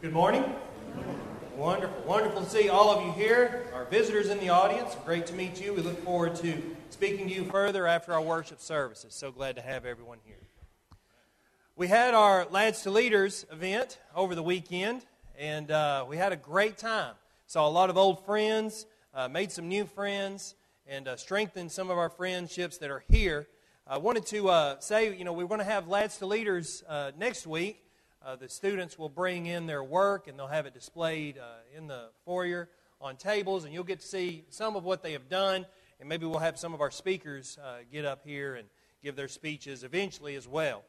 Good morning. Wonderful, wonderful to see all of you here, our visitors in the audience. Great to meet you. We look forward to speaking to you further after our worship services. So glad to have everyone here. We had our Lads to Leaders event over the weekend, and uh, we had a great time. Saw a lot of old friends, uh, made some new friends, and uh, strengthened some of our friendships that are here. I wanted to uh, say, you know, we're going to have Lads to Leaders uh, next week. Uh, the students will bring in their work and they'll have it displayed uh, in the foyer on tables, and you'll get to see some of what they have done. And maybe we'll have some of our speakers uh, get up here and give their speeches eventually as well.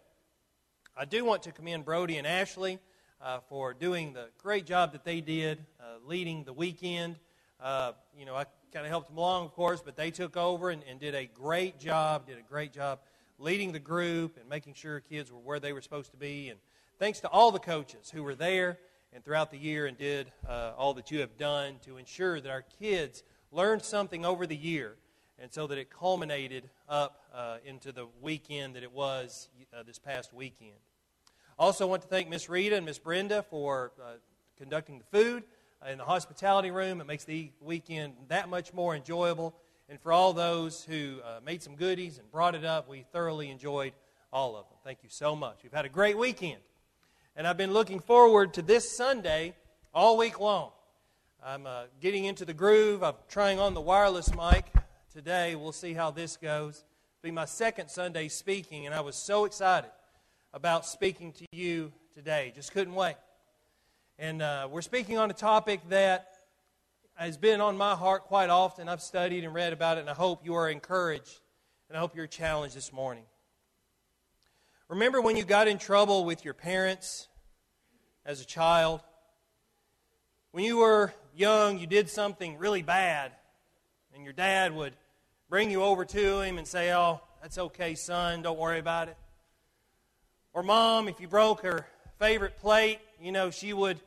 I do want to commend Brody and Ashley uh, for doing the great job that they did uh, leading the weekend. Uh, you know, I kind of helped them along, of course, but they took over and, and did a great job, did a great job leading the group and making sure kids were where they were supposed to be and Thanks to all the coaches who were there and throughout the year and did uh, all that you have done to ensure that our kids learned something over the year and so that it culminated up uh, into the weekend that it was uh, this past weekend. Also, want to thank Miss Rita and Miss Brenda for uh, conducting the food in the hospitality room. It makes the weekend that much more enjoyable. And for all those who uh, made some goodies and brought it up, we thoroughly enjoyed all of them. Thank you so much. We've had a great weekend. And I've been looking forward to this Sunday all week long. I'm uh, getting into the groove. I'm trying on the wireless mic today. We'll see how this goes. It'll be my second Sunday speaking, and I was so excited about speaking to you today. Just couldn't wait. And uh, we're speaking on a topic that has been on my heart quite often. I've studied and read about it, and I hope you are encouraged and I hope you're challenged this morning. Remember when you got in trouble with your parents as a child? When you were young, you did something really bad, and your dad would bring you over to him and say, Oh, that's okay, son, don't worry about it. Or mom, if you broke her favorite plate, you know, she would,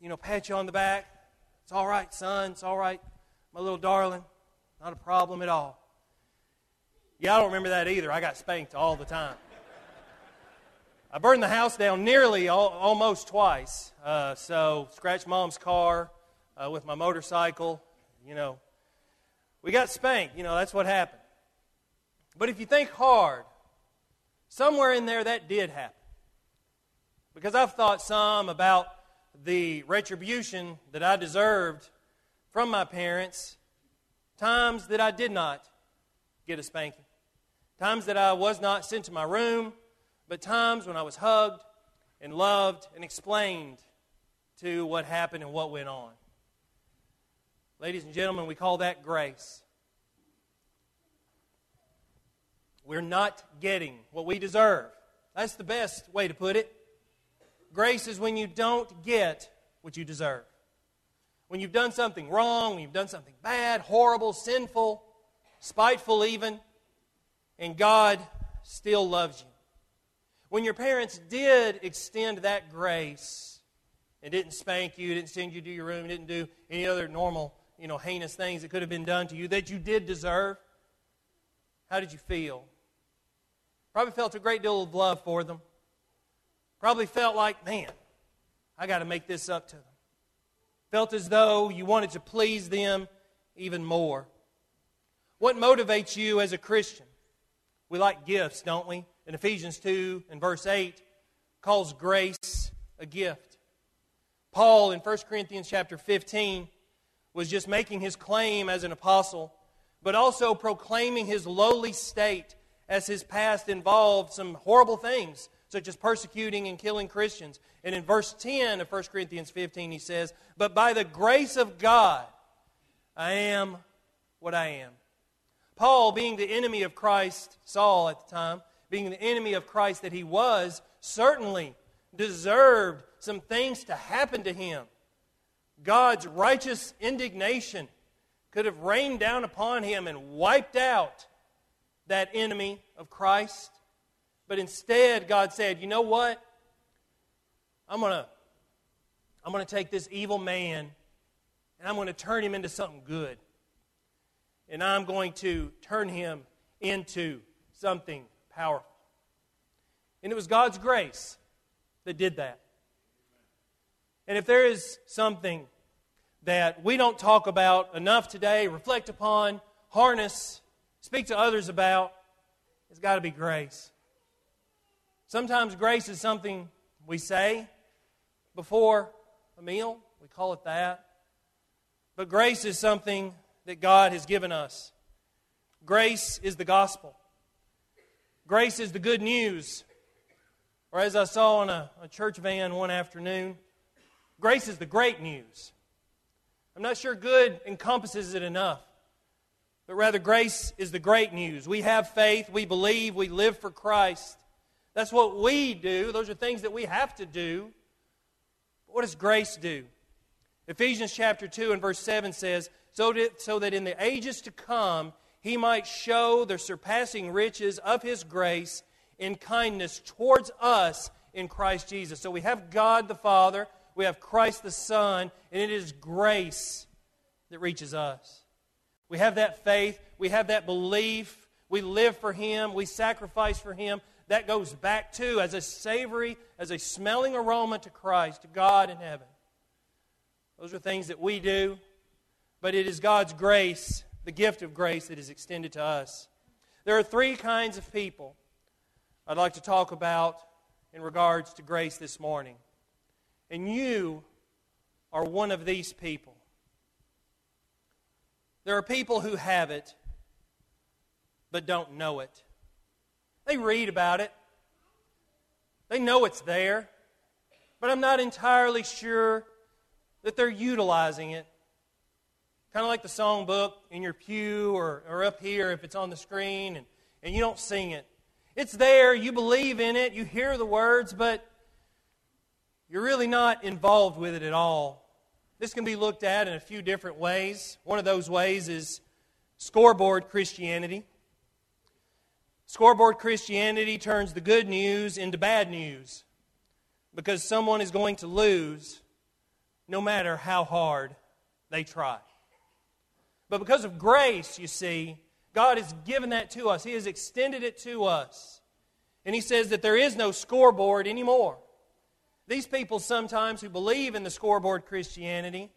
you know, pat you on the back. It's all right, son, it's all right, my little darling, not a problem at all. Yeah, I don't remember that either. I got spanked all the time. I burned the house down nearly all, almost twice. Uh, so, scratched mom's car uh, with my motorcycle. You know, we got spanked. You know, that's what happened. But if you think hard, somewhere in there that did happen. Because I've thought some about the retribution that I deserved from my parents, times that I did not get a spanking, times that I was not sent to my room but times when I was hugged and loved and explained to what happened and what went on. Ladies and gentlemen, we call that grace. We're not getting what we deserve. That's the best way to put it. Grace is when you don't get what you deserve. When you've done something wrong, when you've done something bad, horrible, sinful, spiteful, even, and God still loves you. When your parents did extend that grace and didn't spank you, didn't send you to your room, didn't do any other normal, you know, heinous things that could have been done to you that you did deserve, how did you feel? Probably felt a great deal of love for them. Probably felt like, man, I got to make this up to them. Felt as though you wanted to please them even more. What motivates you as a Christian? We like gifts, don't we? In Ephesians 2 and verse 8 calls grace a gift. Paul in 1 Corinthians chapter 15 was just making his claim as an apostle, but also proclaiming his lowly state as his past involved some horrible things, such as persecuting and killing Christians. And in verse 10 of 1 Corinthians 15, he says, But by the grace of God, I am what I am. Paul, being the enemy of Christ, Saul at the time, being the enemy of Christ that he was, certainly deserved some things to happen to him. God's righteous indignation could have rained down upon him and wiped out that enemy of Christ. But instead, God said, You know what? I'm going to I'm going to take this evil man and I'm going to turn him into something good. And I'm going to turn him into something powerful. And it was God's grace that did that. And if there is something that we don't talk about enough today, reflect upon, harness, speak to others about, it's got to be grace. Sometimes grace is something we say before a meal, we call it that. But grace is something that God has given us. Grace is the gospel. Grace is the good news. Or as I saw in a, a church van one afternoon, grace is the great news. I'm not sure good encompasses it enough, but rather grace is the great news. We have faith, we believe, we live for Christ. That's what we do. Those are things that we have to do. But what does grace do? Ephesians chapter 2 and verse 7 says, so that, so that in the ages to come he might show the surpassing riches of his grace in kindness towards us in Christ Jesus. So we have God the Father, we have Christ the Son, and it is grace that reaches us. We have that faith, we have that belief, we live for Him, we sacrifice for Him. That goes back to as a savory, as a smelling aroma to Christ, to God in heaven. Those are things that we do, but it is God's grace, the gift of grace, that is extended to us. There are three kinds of people I'd like to talk about in regards to grace this morning. And you are one of these people. There are people who have it, but don't know it. They read about it, they know it's there, but I'm not entirely sure that they're utilizing it. Kind of like the songbook in your pew or, or up here if it's on the screen and, and you don't sing it. It's there, you believe in it, you hear the words, but you're really not involved with it at all. This can be looked at in a few different ways. One of those ways is scoreboard Christianity. Scoreboard Christianity turns the good news into bad news because someone is going to lose no matter how hard they try. But because of grace, you see, God has given that to us, He has extended it to us. And He says that there is no scoreboard anymore. These people, sometimes who believe in the scoreboard Christianity,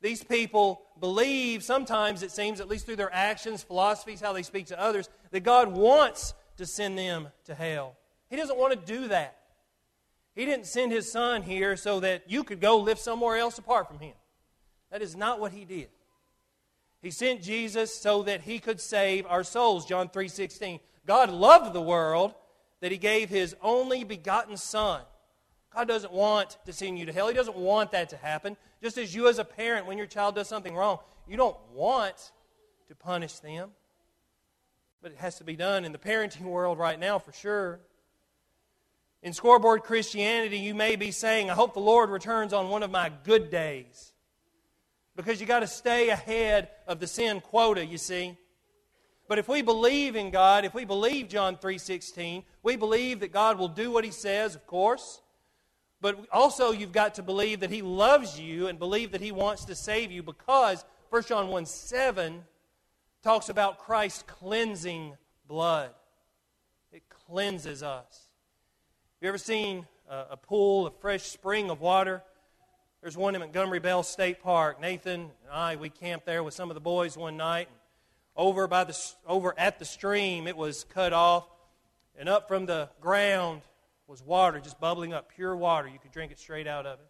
these people believe, sometimes it seems, at least through their actions, philosophies, how they speak to others, that God wants to send them to hell. He doesn't want to do that. He didn't send His Son here so that you could go live somewhere else apart from Him. That is not what He did. He sent Jesus so that he could save our souls. John 3:16. God loved the world that he gave his only begotten son. God doesn't want to send you to hell. He doesn't want that to happen. Just as you as a parent when your child does something wrong, you don't want to punish them. But it has to be done in the parenting world right now for sure. In scoreboard Christianity, you may be saying, I hope the Lord returns on one of my good days because you got to stay ahead of the sin quota, you see. But if we believe in God, if we believe John 3:16, we believe that God will do what he says, of course. But also you've got to believe that he loves you and believe that he wants to save you because 1 John 1 7 talks about Christ's cleansing blood. It cleanses us. Have you ever seen a, a pool, a fresh spring of water? There's one in Montgomery Bell State Park. Nathan and I, we camped there with some of the boys one night. Over, by the, over at the stream, it was cut off, and up from the ground was water, just bubbling up, pure water. You could drink it straight out of it.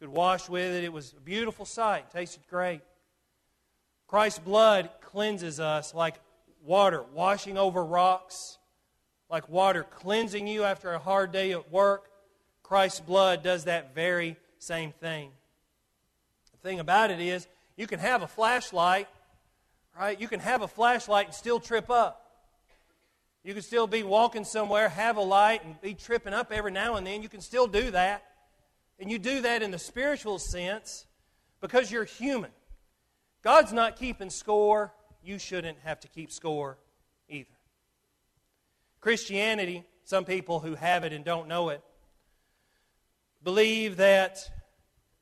You could wash with it. It was a beautiful sight. Tasted great. Christ's blood cleanses us like water washing over rocks, like water cleansing you after a hard day at work. Christ's blood does that very same thing. The thing about it is, you can have a flashlight, right? You can have a flashlight and still trip up. You can still be walking somewhere, have a light, and be tripping up every now and then. You can still do that. And you do that in the spiritual sense because you're human. God's not keeping score. You shouldn't have to keep score either. Christianity, some people who have it and don't know it, believe that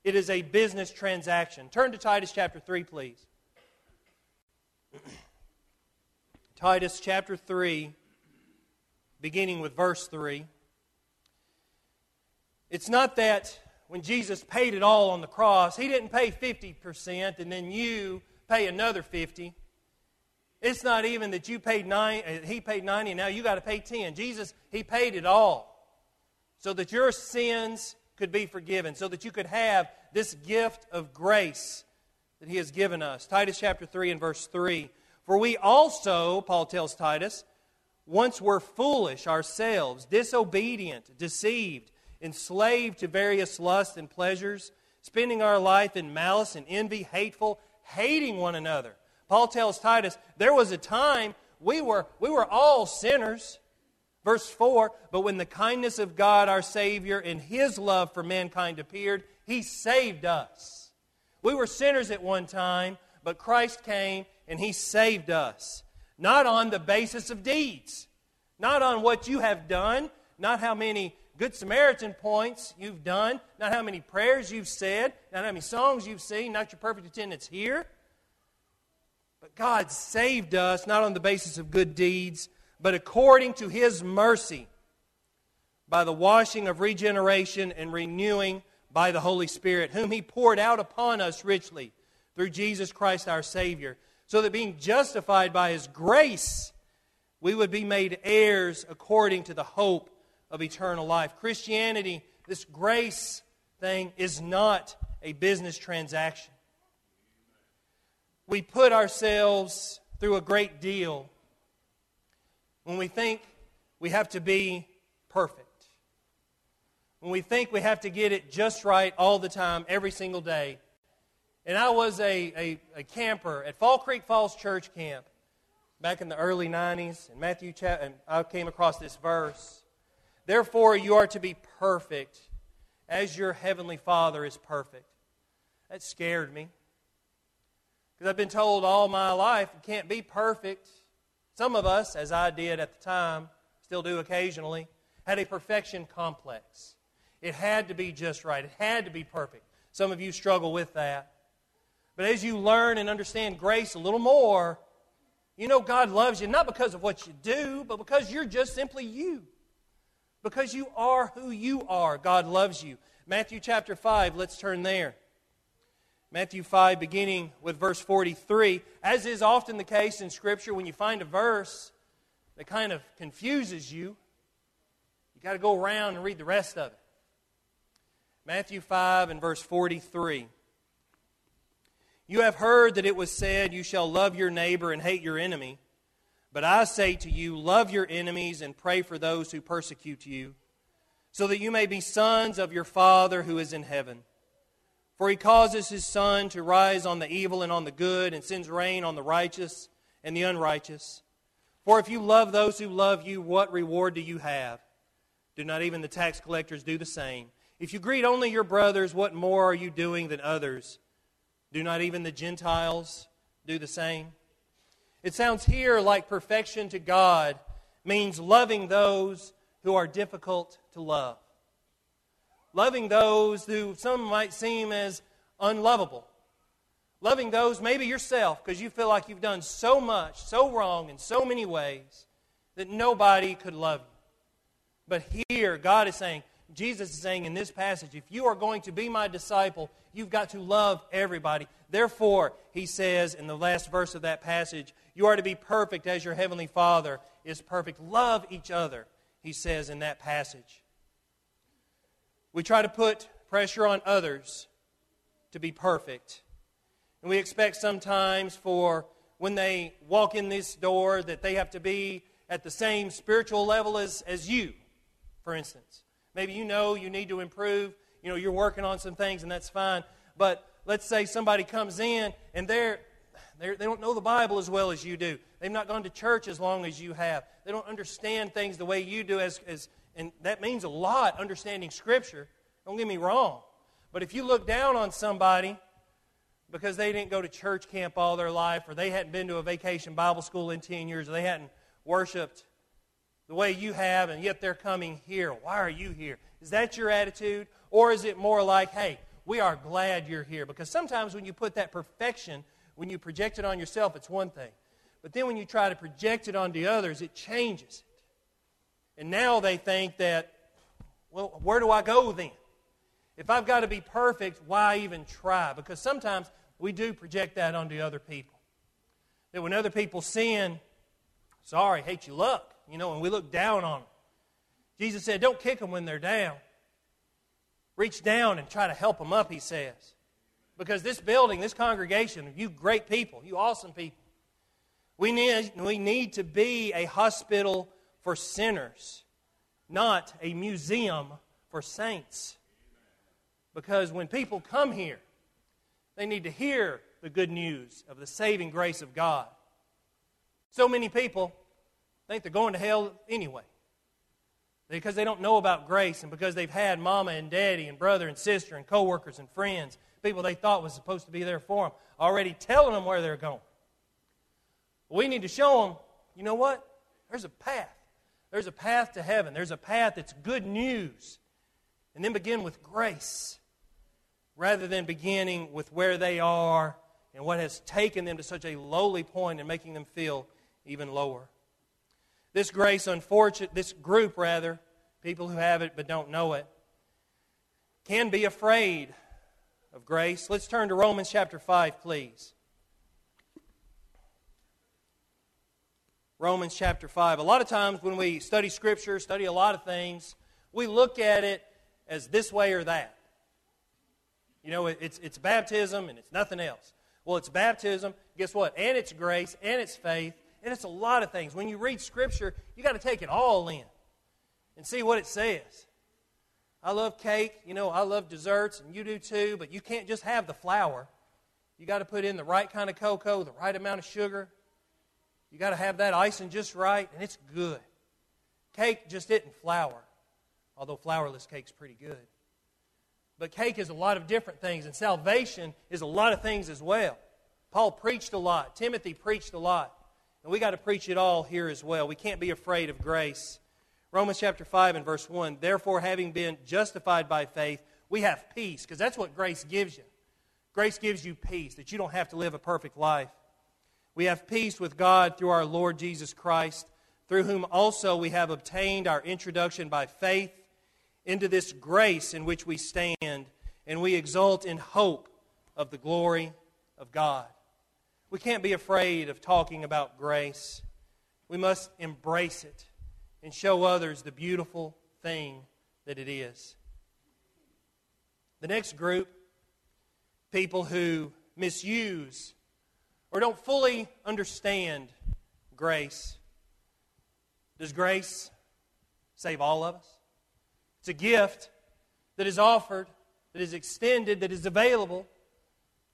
it is a business transaction. Turn to Titus chapter 3, please. Titus chapter 3, beginning with verse 3. It's not that when Jesus paid it all on the cross, He didn't pay 50% and then you pay another 50. It's not even that you paid nine, uh, He paid 90 and now you got to pay 10. Jesus, He paid it all so that your sins could be forgiven, so that you could have this gift of grace that He has given us. Titus chapter 3 and verse 3. For we also, Paul tells Titus, once were foolish ourselves, disobedient, deceived, enslaved to various lusts and pleasures, spending our life in malice and envy, hateful, hating one another. Paul tells Titus, there was a time we were, we were all sinners. Verse 4 But when the kindness of God our Savior and His love for mankind appeared, He saved us. We were sinners at one time, but Christ came and He saved us. Not on the basis of deeds, not on what you have done, not how many Good Samaritan points you've done, not how many prayers you've said, not how many songs you've seen, not your perfect attendance here. But God saved us not on the basis of good deeds, but according to his mercy by the washing of regeneration and renewing by the Holy Spirit, whom he poured out upon us richly through Jesus Christ our Savior, so that being justified by his grace, we would be made heirs according to the hope of eternal life. Christianity, this grace thing, is not a business transaction. We put ourselves through a great deal when we think we have to be perfect, when we think we have to get it just right all the time, every single day. And I was a, a, a camper at Fall Creek Falls Church Camp back in the early 90s, and Matthew, and I came across this verse. Therefore, you are to be perfect as your heavenly Father is perfect. That scared me. Because I've been told all my life you can't be perfect. Some of us, as I did at the time, still do occasionally, had a perfection complex. It had to be just right, it had to be perfect. Some of you struggle with that. But as you learn and understand grace a little more, you know God loves you not because of what you do, but because you're just simply you. Because you are who you are, God loves you. Matthew chapter 5, let's turn there. Matthew 5, beginning with verse 43. As is often the case in Scripture, when you find a verse that kind of confuses you, you've got to go around and read the rest of it. Matthew 5 and verse 43. You have heard that it was said, You shall love your neighbor and hate your enemy. But I say to you, love your enemies and pray for those who persecute you, so that you may be sons of your Father who is in heaven. For he causes his sun to rise on the evil and on the good, and sends rain on the righteous and the unrighteous. For if you love those who love you, what reward do you have? Do not even the tax collectors do the same? If you greet only your brothers, what more are you doing than others? Do not even the Gentiles do the same? It sounds here like perfection to God means loving those who are difficult to love loving those who some might seem as unlovable. Loving those, maybe yourself, because you feel like you've done so much, so wrong in so many ways that nobody could love you. But here, God is saying, Jesus is saying in this passage, if you are going to be my disciple, you've got to love everybody. Therefore, he says in the last verse of that passage, you are to be perfect as your heavenly Father is perfect. Love each other, he says in that passage. We try to put pressure on others to be perfect. And we expect sometimes for when they walk in this door that they have to be at the same spiritual level as, as you, for instance. Maybe you know you need to improve. You know, you're working on some things, and that's fine. But let's say somebody comes in and they're, they're, they don't know the Bible as well as you do. They've not gone to church as long as you have. They don't understand things the way you do as, as and that means a lot, understanding Scripture. Don't get me wrong. But if you look down on somebody because they didn't go to church camp all their life, or they hadn't been to a vacation Bible school in 10 years, or they hadn't worshiped the way you have, and yet they're coming here, why are you here? Is that your attitude? Or is it more like, hey, we are glad you're here? Because sometimes when you put that perfection, when you project it on yourself, it's one thing. But then when you try to project it onto others, it changes. And now they think that, well, where do I go then? if I've got to be perfect, why even try? Because sometimes we do project that onto other people. That when other people sin, sorry, hate you luck, you know, and we look down on them. Jesus said, don't kick them when they're down. Reach down and try to help them up, he says. Because this building, this congregation, you great people, you awesome people, we need, we need to be a hospital for sinners, not a museum for saints. Because when people come here, they need to hear the good news of the saving grace of God. So many people think they're going to hell anyway because they don't know about grace and because they've had mama and daddy and brother and sister and coworkers and friends, people they thought was supposed to be there for them, already telling them where they're going. We need to show them, you know what? There's a path. There's a path to heaven. There's a path that's good news. And then begin with grace rather than beginning with where they are and what has taken them to such a lowly point and making them feel even lower. This grace, unfortunate, this group rather, people who have it but don't know it, can be afraid of grace. Let's turn to Romans chapter 5, please. Romans chapter 5. A lot of times when we study Scripture, study a lot of things, we look at it as this way or that. You know, it's, it's baptism and it's nothing else. Well, it's baptism, guess what? And it's grace, and it's faith, and it's a lot of things. When you read Scripture, you got to take it all in and see what it says. I love cake, you know, I love desserts, and you do too, but you can't just have the flour. You got to put in the right kind of cocoa, the right amount of sugar. You got to have that icing just right, and it's good. Cake just isn't flour, although flourless cake's pretty good. But cake is a lot of different things, and salvation is a lot of things as well. Paul preached a lot, Timothy preached a lot. And we got to preach it all here as well. We can't be afraid of grace. Romans chapter 5 and verse 1 Therefore, having been justified by faith, we have peace, because that's what grace gives you. Grace gives you peace, that you don't have to live a perfect life. We have peace with God through our Lord Jesus Christ, through whom also we have obtained our introduction by faith into this grace in which we stand, and we exult in hope of the glory of God. We can't be afraid of talking about grace. We must embrace it and show others the beautiful thing that it is. The next group, people who misuse or don't fully understand grace. Does grace save all of us? It's a gift that is offered, that is extended, that is available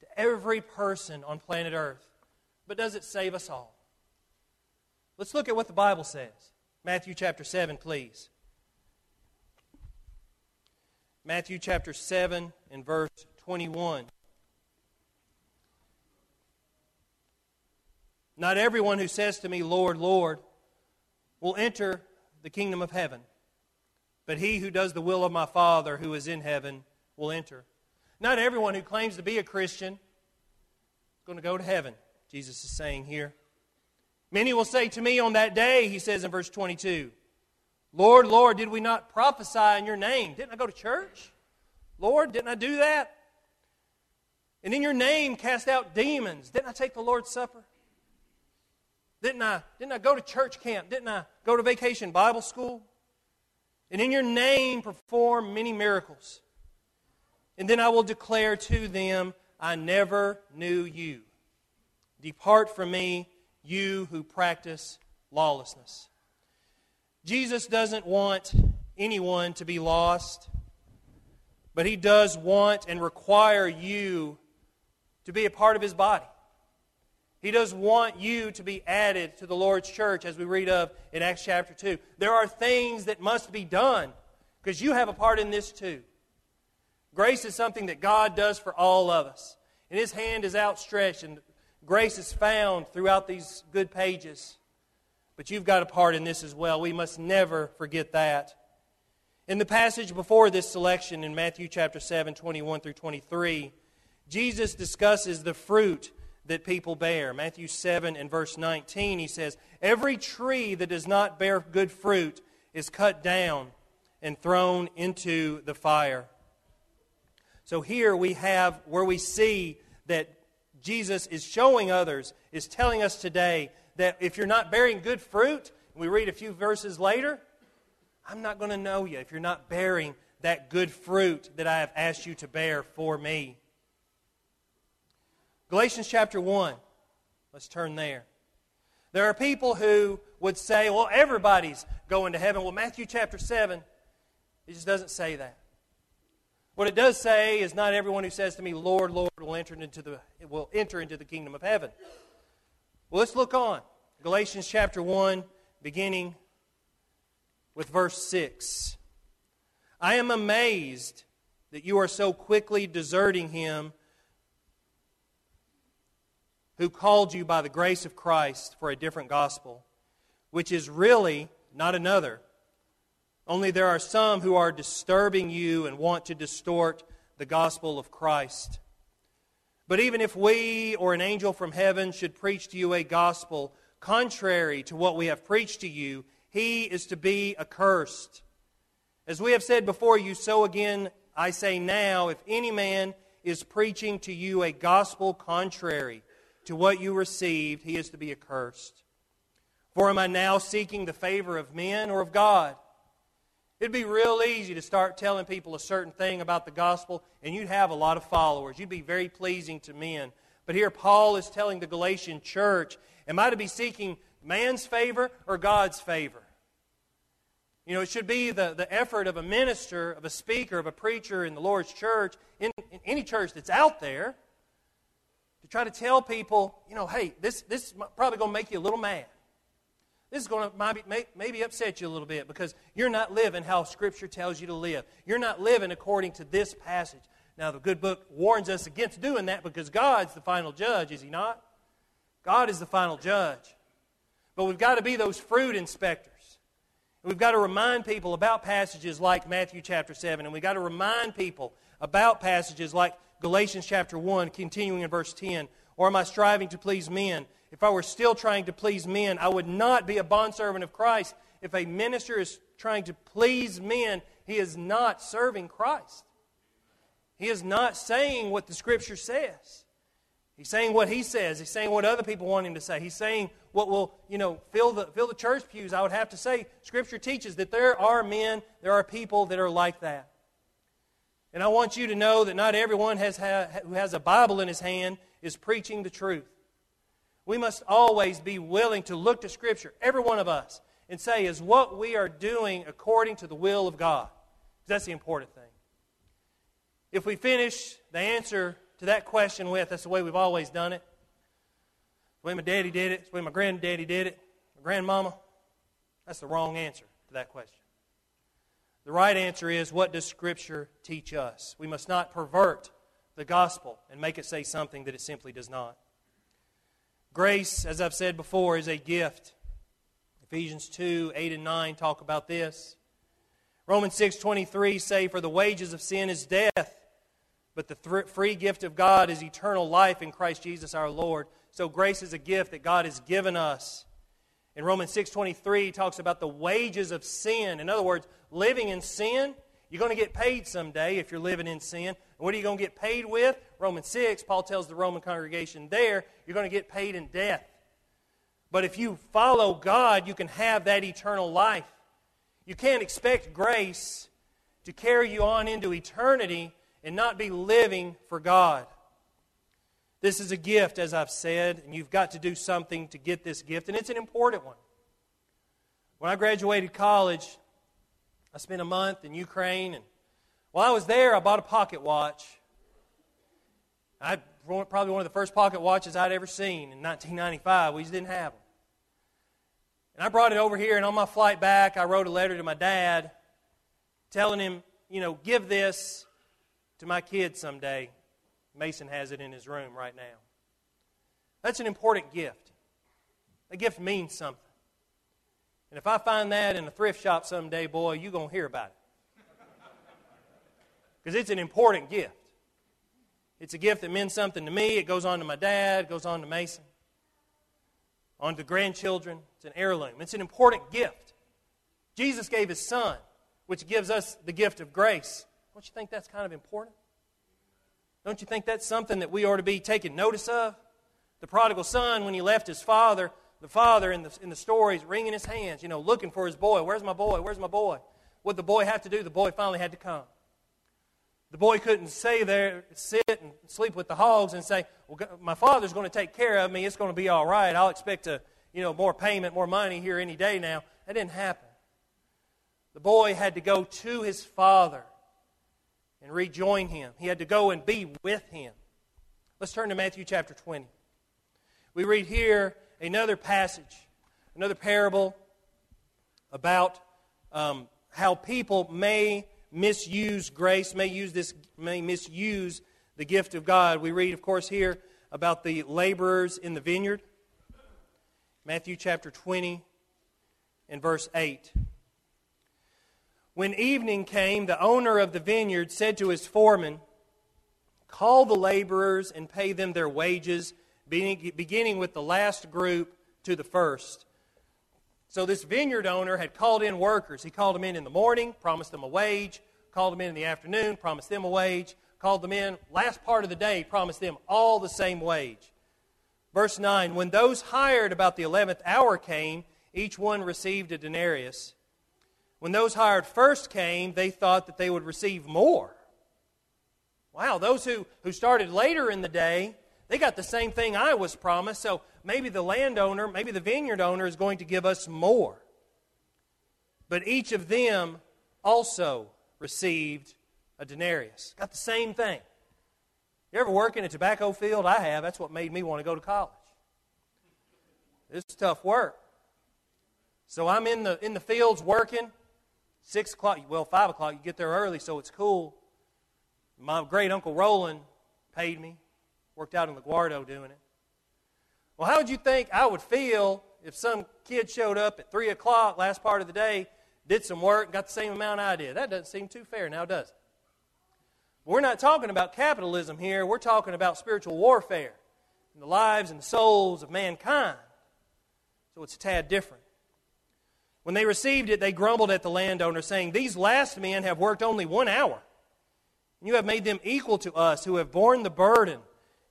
to every person on planet Earth but does it save us all? Let's look at what the Bible says. Matthew chapter 7, please. Matthew chapter 7 and verse 21. Not everyone who says to me, Lord, Lord, will enter the kingdom of heaven, but he who does the will of my Father who is in heaven will enter. Not everyone who claims to be a Christian is going to go to heaven. Jesus is saying here. Many will say to me on that day, he says in verse 22, Lord, Lord, did we not prophesy in your name? Didn't I go to church? Lord, didn't I do that? And in your name cast out demons. Didn't I take the Lord's Supper? Didn't I, didn't I go to church camp? Didn't I go to vacation Bible school? And in your name perform many miracles. And then I will declare to them, I never knew you. Depart from me, you who practice lawlessness. Jesus doesn't want anyone to be lost, but he does want and require you to be a part of his body. He does want you to be added to the Lord's church, as we read of in Acts chapter 2. There are things that must be done because you have a part in this too. Grace is something that God does for all of us. And His hand is outstretched, and Grace is found throughout these good pages. But you've got a part in this as well. We must never forget that. In the passage before this selection in Matthew chapter 7, 21 through 23, Jesus discusses the fruit that people bear. Matthew 7 and verse 19, he says, Every tree that does not bear good fruit is cut down and thrown into the fire. So here we have where we see that Jesus is showing others, is telling us today that if you're not bearing good fruit, we read a few verses later, I'm not going to know you if you're not bearing that good fruit that I have asked you to bear for me. Galatians chapter 1. Let's turn there. There are people who would say, well, everybody's going to heaven. Well, Matthew chapter 7, it just doesn't say that. What it does say is not everyone who says to me, Lord, Lord, will enter into the, will enter into the kingdom of heaven. Well, let's look on. Galatians chapter 1, beginning with verse 6. I am amazed that you are so quickly deserting him who called you by the grace of Christ for a different gospel, which is really not another. Only there are some who are disturbing you and want to distort the gospel of Christ. But even if we or an angel from heaven should preach to you a gospel contrary to what we have preached to you, he is to be accursed. As we have said before you, so again I say now if any man is preaching to you a gospel contrary to what you received, he is to be accursed. For am I now seeking the favor of men or of God? It'd be real easy to start telling people a certain thing about the gospel, and you'd have a lot of followers. You'd be very pleasing to men. But here, Paul is telling the Galatian church Am I to be seeking man's favor or God's favor? You know, it should be the, the effort of a minister, of a speaker, of a preacher in the Lord's church, in, in any church that's out there, to try to tell people, you know, hey, this, this is probably going to make you a little mad. This is going to maybe, maybe upset you a little bit because you're not living how Scripture tells you to live. You're not living according to this passage. Now, the good book warns us against doing that because God's the final judge, is He not? God is the final judge. But we've got to be those fruit inspectors. We've got to remind people about passages like Matthew chapter 7, and we've got to remind people about passages like Galatians chapter 1, continuing in verse 10. Or am I striving to please men? If I were still trying to please men, I would not be a bondservant of Christ. If a minister is trying to please men, he is not serving Christ. He is not saying what the Scripture says. He's saying what he says. He's saying what other people want him to say. He's saying what will, you know, fill the, fill the church pews. I would have to say, Scripture teaches that there are men, there are people that are like that. And I want you to know that not everyone has ha- who has a Bible in his hand is preaching the truth. We must always be willing to look to Scripture, every one of us, and say, is what we are doing according to the will of God? That's the important thing. If we finish the answer to that question with, that's the way we've always done it. The way my daddy did it, the way my granddaddy did it, my grandmama. That's the wrong answer to that question. The right answer is what does Scripture teach us? We must not pervert the gospel and make it say something that it simply does not. Grace, as I've said before, is a gift. Ephesians 2 8 and 9 talk about this. Romans 6 23 say, For the wages of sin is death but the th- free gift of God is eternal life in Christ Jesus our Lord. So grace is a gift that God has given us. In Romans 6:23 he talks about the wages of sin. In other words, living in sin, you're going to get paid someday if you're living in sin. What are you going to get paid with? Romans 6, Paul tells the Roman congregation there, you're going to get paid in death. But if you follow God, you can have that eternal life. You can't expect grace to carry you on into eternity and not be living for God. This is a gift, as I've said, and you've got to do something to get this gift, and it's an important one. When I graduated college, I spent a month in Ukraine, and while I was there, I bought a pocket watch. I probably one of the first pocket watches I'd ever seen in 1995. We just didn't have them. And I brought it over here, and on my flight back, I wrote a letter to my dad telling him, you know, give this to my kids someday. Mason has it in his room right now. That's an important gift. A gift means something. And if I find that in a thrift shop someday, boy, you're going to hear about it. Because it's an important gift. It's a gift that means something to me. It goes on to my dad, it goes on to Mason, on to grandchildren. It's an heirloom. It's an important gift. Jesus gave his son, which gives us the gift of grace. Don't you think that's kind of important? Don't you think that's something that we ought to be taking notice of? The prodigal son, when he left his father, the father in the, in the stories wringing his hands, you know, looking for his boy. Where's my boy? Where's my boy? What the boy have to do? The boy finally had to come. The boy couldn't stay there, sit and sleep with the hogs and say, well, my father's going to take care of me. It's going to be all right. I'll expect a, you know, more payment, more money here any day now. That didn't happen. The boy had to go to his father and rejoin him. He had to go and be with him. Let's turn to Matthew chapter 20. We read here another passage, another parable about um, how people may misuse grace, may use this, may misuse the gift of God. We read, of course, here about the laborers in the vineyard. Matthew chapter 20 and verse 8. When evening came, the owner of the vineyard said to his foreman, Call the laborers and pay them their wages, beginning with the last group to the first. So this vineyard owner had called in workers. He called them in in the morning, promised them a wage, called them in in the afternoon, promised them a wage, called them in last part of the day, promised them all the same wage. Verse 9 When those hired about the eleventh hour came, each one received a denarius. When those hired first came, they thought that they would receive more. Wow, those who, who started later in the day, they got the same thing I was promised, so maybe the landowner, maybe the vineyard owner is going to give us more. But each of them also received a denarius. Got the same thing. You ever work in a tobacco field? I have. That's what made me want to go to college. It's tough work. So I'm in the in the fields working, Six o'clock, well, five o'clock, you get there early, so it's cool. My great uncle Roland paid me, worked out in LaGuardo doing it. Well, how would you think I would feel if some kid showed up at 3 o'clock last part of the day, did some work, got the same amount I did? That doesn't seem too fair now, does it? We're not talking about capitalism here. We're talking about spiritual warfare and the lives and souls of mankind. So it's a tad different. When they received it, they grumbled at the landowner, saying, These last men have worked only one hour. You have made them equal to us who have borne the burden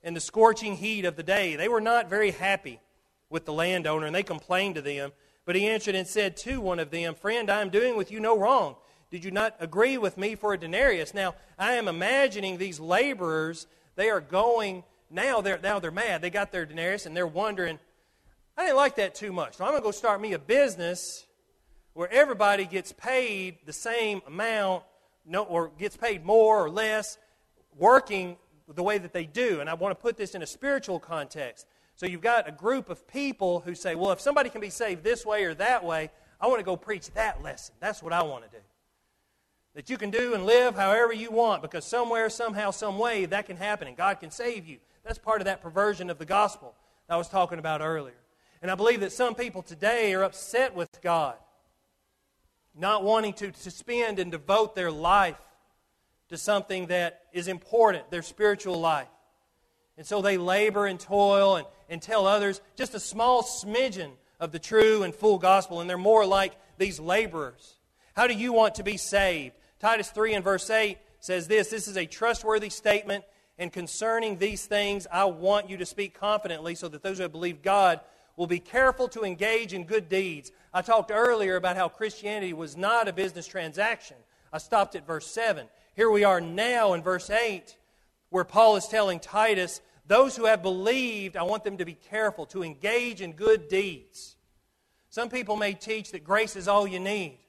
and the scorching heat of the day. They were not very happy with the landowner, and they complained to them. But he answered and said to one of them, Friend, I am doing with you no wrong. Did you not agree with me for a denarius? Now, I am imagining these laborers, they are going, now they're, now they're mad. They got their denarius, and they're wondering, I didn't like that too much. So I'm going to go start me a business where everybody gets paid the same amount no, or gets paid more or less working the way that they do. And I want to put this in a spiritual context. So you've got a group of people who say, well, if somebody can be saved this way or that way, I want to go preach that lesson. That's what I want to do. That you can do and live however you want because somewhere, somehow, some way that can happen and God can save you. That's part of that perversion of the gospel that I was talking about earlier. And I believe that some people today are upset with God not wanting to, to spend and devote their life to something that is important, their spiritual life. And so they labor and toil and, and tell others just a small smidgen of the true and full gospel, and they're more like these laborers. How do you want to be saved? Titus 3 and verse 8 says this This is a trustworthy statement, and concerning these things, I want you to speak confidently so that those who have believed God will be careful to engage in good deeds. I talked earlier about how Christianity was not a business transaction. I stopped at verse 7. Here we are now in verse 8, where Paul is telling Titus, those who have believed, I want them to be careful to engage in good deeds. Some people may teach that grace is all you need.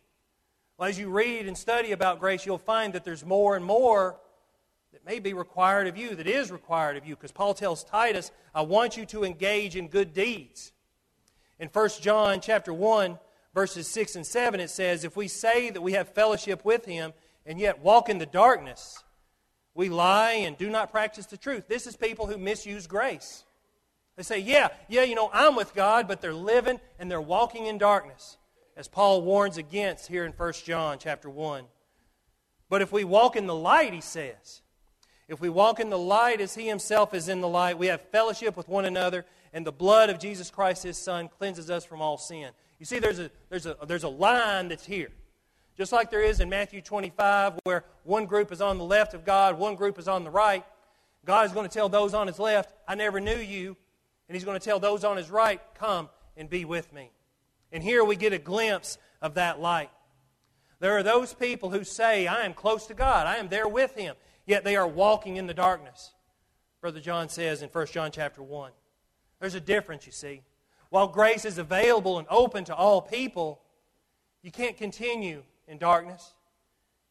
Well, as you read and study about grace, you'll find that there's more and more that may be required of you, that is required of you, because Paul tells Titus, I want you to engage in good deeds. In 1 John chapter 1, verses 6 and 7, it says, If we say that we have fellowship with him and yet walk in the darkness, we lie and do not practice the truth. This is people who misuse grace. They say, Yeah, yeah, you know, I'm with God, but they're living and they're walking in darkness, as Paul warns against here in 1 John chapter 1. But if we walk in the light, he says, if we walk in the light as he himself is in the light, we have fellowship with one another, and the blood of Jesus Christ, his Son, cleanses us from all sin. You see, there's a, there's a, there's a line that's here. Just like there is in Matthew 25, where one group is on the left of God, one group is on the right. God is going to tell those on his left, I never knew you. And he's going to tell those on his right, Come and be with me. And here we get a glimpse of that light. There are those people who say, I am close to God, I am there with him, yet they are walking in the darkness. Brother John says in 1 John chapter 1. There's a difference, you see. While grace is available and open to all people, you can't continue in darkness.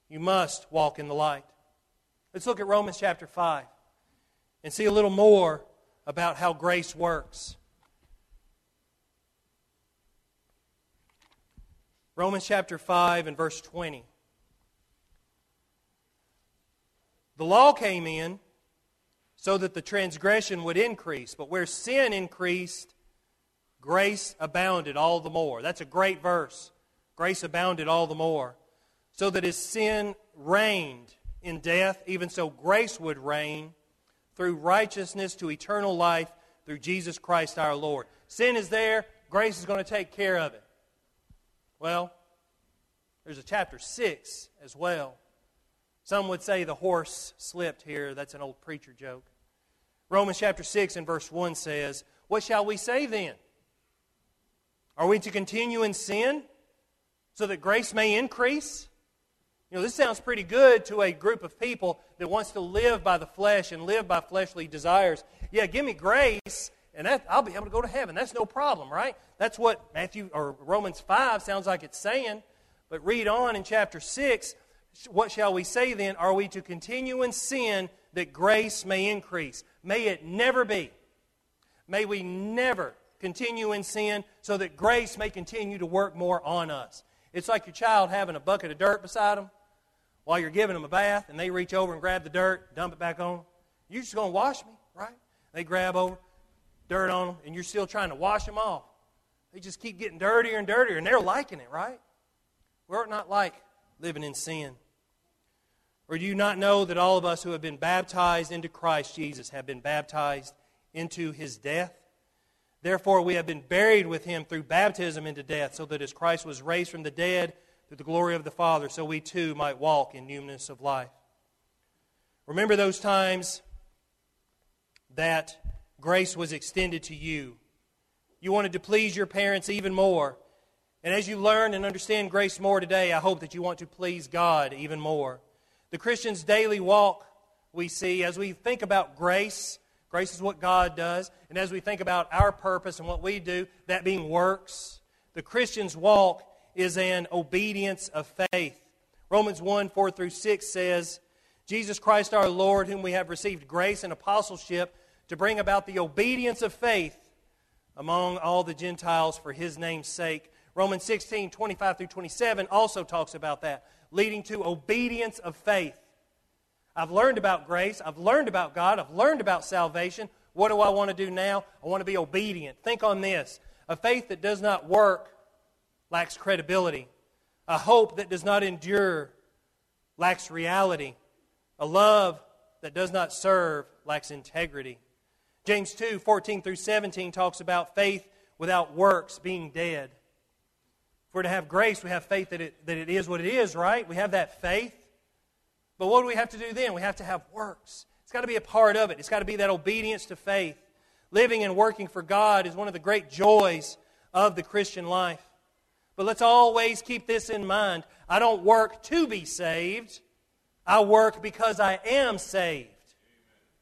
You must walk in the light. Let's look at Romans chapter 5 and see a little more about how grace works. Romans chapter 5 and verse 20. The law came in so that the transgression would increase, but where sin increased, grace abounded all the more. That's a great verse. Grace abounded all the more. So that as sin reigned in death, even so grace would reign through righteousness to eternal life through Jesus Christ our Lord. Sin is there, grace is going to take care of it. Well, there's a chapter 6 as well. Some would say the horse slipped here. That's an old preacher joke. Romans chapter 6 and verse 1 says, What shall we say then? Are we to continue in sin so that grace may increase? You know, this sounds pretty good to a group of people that wants to live by the flesh and live by fleshly desires. Yeah, give me grace and that, I'll be able to go to heaven. That's no problem, right? That's what Matthew or Romans 5 sounds like it's saying. But read on in chapter 6. What shall we say then? Are we to continue in sin that grace may increase? May it never be. May we never continue in sin so that grace may continue to work more on us. It's like your child having a bucket of dirt beside them while you're giving them a bath, and they reach over and grab the dirt, dump it back on. You're just going to wash me, right? They grab over, dirt on them, and you're still trying to wash them off. They just keep getting dirtier and dirtier, and they're liking it, right? We're not like living in sin. Or do you not know that all of us who have been baptized into Christ Jesus have been baptized into his death? Therefore, we have been buried with him through baptism into death, so that as Christ was raised from the dead through the glory of the Father, so we too might walk in newness of life. Remember those times that grace was extended to you. You wanted to please your parents even more. And as you learn and understand grace more today, I hope that you want to please God even more. The Christian's daily walk, we see, as we think about grace, grace is what God does, and as we think about our purpose and what we do, that being works, the Christian's walk is an obedience of faith. Romans 1 4 through 6 says, Jesus Christ our Lord, whom we have received grace and apostleship to bring about the obedience of faith among all the Gentiles for his name's sake. Romans 16, 25 through 27 also talks about that, leading to obedience of faith. I've learned about grace. I've learned about God. I've learned about salvation. What do I want to do now? I want to be obedient. Think on this. A faith that does not work lacks credibility. A hope that does not endure lacks reality. A love that does not serve lacks integrity. James 2 14 through 17 talks about faith without works being dead. If we're to have grace, we have faith that it, that it is what it is, right? We have that faith. But what do we have to do then? We have to have works. It's got to be a part of it, it's got to be that obedience to faith. Living and working for God is one of the great joys of the Christian life. But let's always keep this in mind. I don't work to be saved, I work because I am saved.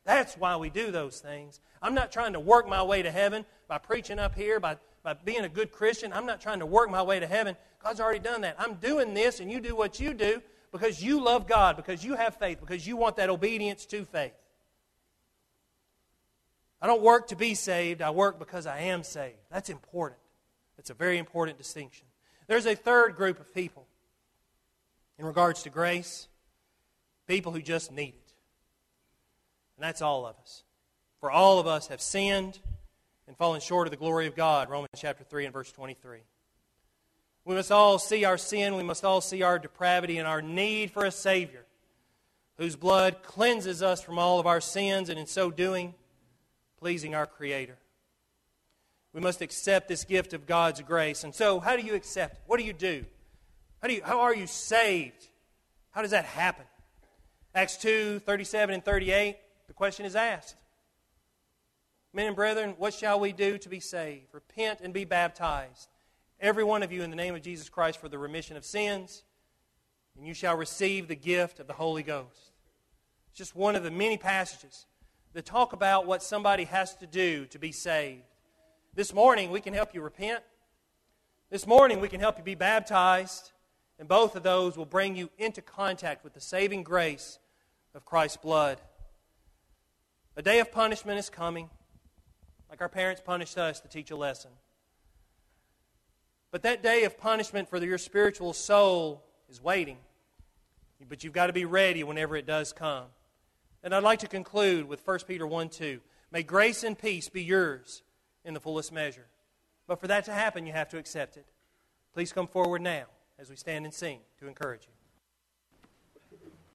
That's why we do those things. I'm not trying to work my way to heaven by preaching up here, by, by being a good Christian. I'm not trying to work my way to heaven. God's already done that. I'm doing this, and you do what you do because you love God, because you have faith, because you want that obedience to faith. I don't work to be saved, I work because I am saved. That's important. That's a very important distinction. There's a third group of people in regards to grace people who just need it. And that's all of us. For all of us have sinned and fallen short of the glory of God. Romans chapter 3 and verse 23. We must all see our sin. We must all see our depravity and our need for a Savior whose blood cleanses us from all of our sins and in so doing, pleasing our Creator. We must accept this gift of God's grace. And so, how do you accept it? What do you do? How, do you, how are you saved? How does that happen? Acts 2 37 and 38 the question is asked Men and brethren, what shall we do to be saved? Repent and be baptized, every one of you, in the name of Jesus Christ for the remission of sins, and you shall receive the gift of the Holy Ghost. It's just one of the many passages that talk about what somebody has to do to be saved. This morning, we can help you repent. This morning, we can help you be baptized. And both of those will bring you into contact with the saving grace of Christ's blood. A day of punishment is coming like our parents punished us to teach a lesson. But that day of punishment for your spiritual soul is waiting. But you've got to be ready whenever it does come. And I'd like to conclude with 1 Peter 1 2. May grace and peace be yours in the fullest measure. But for that to happen, you have to accept it. Please come forward now as we stand and sing to encourage you.